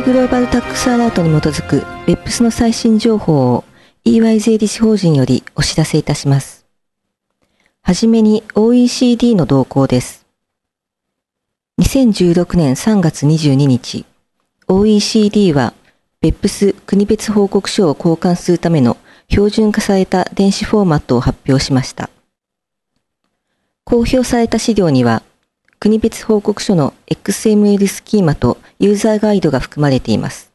EY グローバルタックスアラートに基づく BEPS の最新情報を EY 税理士法人よりお知らせいたします。はじめに OECD の動向です。2016年3月22日、OECD は BEPS 国別報告書を交換するための標準化された電子フォーマットを発表しました。公表された資料には、国別報告書の XML スキーマとユーザーガイドが含まれています。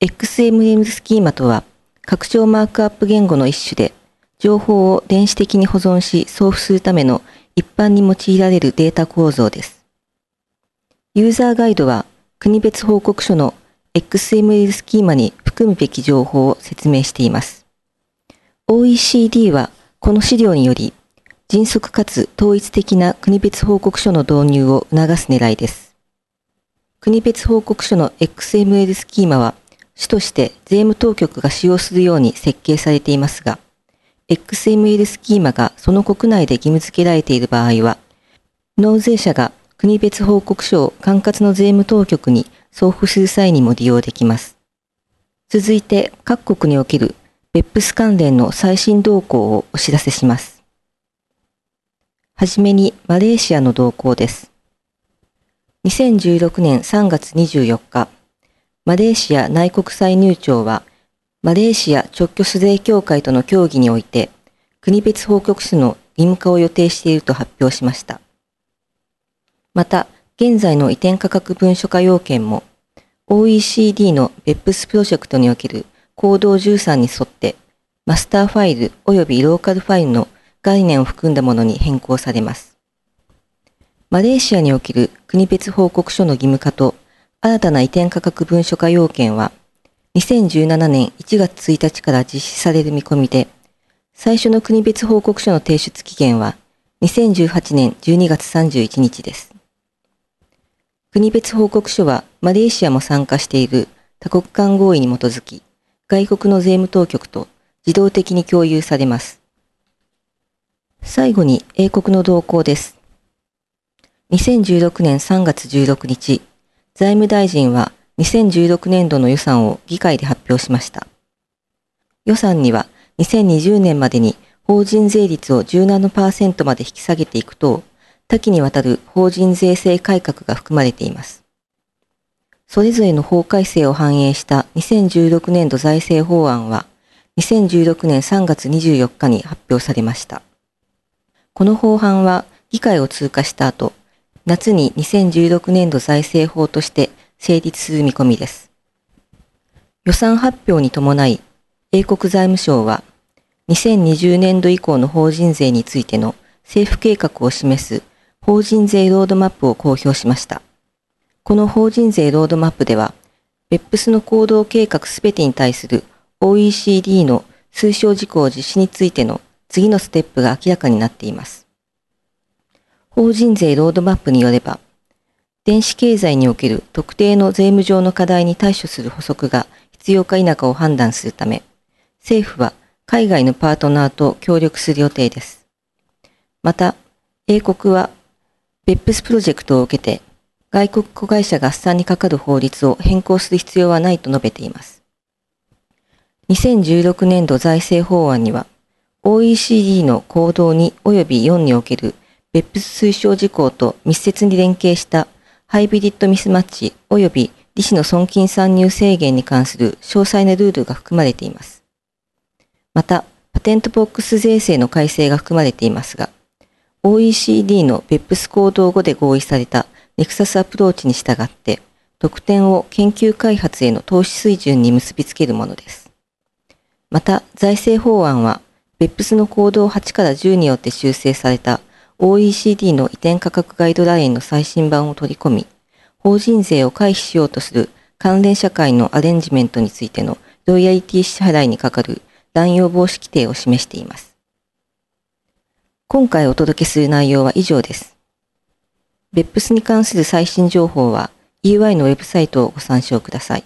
XML スキーマとは、拡張マークアップ言語の一種で、情報を電子的に保存し送付するための一般に用いられるデータ構造です。ユーザーガイドは国別報告書の XML スキーマに含むべき情報を説明しています。OECD はこの資料により迅速かつ統一的な国別報告書の導入を促す狙いです。国別報告書の XML スキーマは主として税務当局が使用するように設計されていますが、XML スキーマがその国内で義務付けられている場合は、納税者が国別報告書を管轄の税務当局に送付する際にも利用できます。続いて各国における BEPS 関連の最新動向をお知らせします。はじめにマレーシアの動向です。2016年3月24日、マレーシア内国歳入庁は、マレーシア直居税協会との協議において、国別報告書の義務化を予定していると発表しました。また、現在の移転価格文書化要件も、OECD の BEPS プロジェクトにおける行動13に沿って、マスターファイル及びローカルファイルの概念を含んだものに変更されます。マレーシアにおける国別報告書の義務化と新たな移転価格文書化要件は、2017年1月1日から実施される見込みで、最初の国別報告書の提出期限は2018年12月31日です。国別報告書はマレーシアも参加している多国間合意に基づき、外国の税務当局と自動的に共有されます。最後に英国の動向です。2016年3月16日、財務大臣は2016年度の予算を議会で発表しました。予算には2020年までに法人税率を17%まで引き下げていくと、多岐にわたる法人税制改革が含まれています。それぞれの法改正を反映した2016年度財政法案は、2016年3月24日に発表されました。この法案は議会を通過した後、夏に2016年度財政法として成立する見込みです。予算発表に伴い、英国財務省は2020年度以降の法人税についての政府計画を示す法人税ロードマップを公表しました。この法人税ロードマップでは、BEPS の行動計画すべてに対する OECD の推奨事項実施についての次のステップが明らかになっています。法人税ロードマップによれば、電子経済における特定の税務上の課題に対処する補足が必要か否かを判断するため、政府は海外のパートナーと協力する予定です。また、英国は BEPS プロジェクトを受けて外国子会社合算にかかる法律を変更する必要はないと述べています。2016年度財政法案には OECD の行動2及び4における BEPS 推奨事項と密接に連携したハイブリッドミスマッチ及び利子の損金参入制限に関する詳細なルールが含まれています。また、パテントボックス税制の改正が含まれていますが、OECD の BEPS 行動後で合意されたネクサスアプローチに従って、得点を研究開発への投資水準に結びつけるものです。また、財政法案は、BEPS の行動8から10によって修正された OECD の移転価格ガイドラインの最新版を取り込み、法人税を回避しようとする関連社会のアレンジメントについてのロイヤリティ支払いにかかる乱用防止規定を示しています。今回お届けする内容は以上です。別府スに関する最新情報は EY のウェブサイトをご参照ください。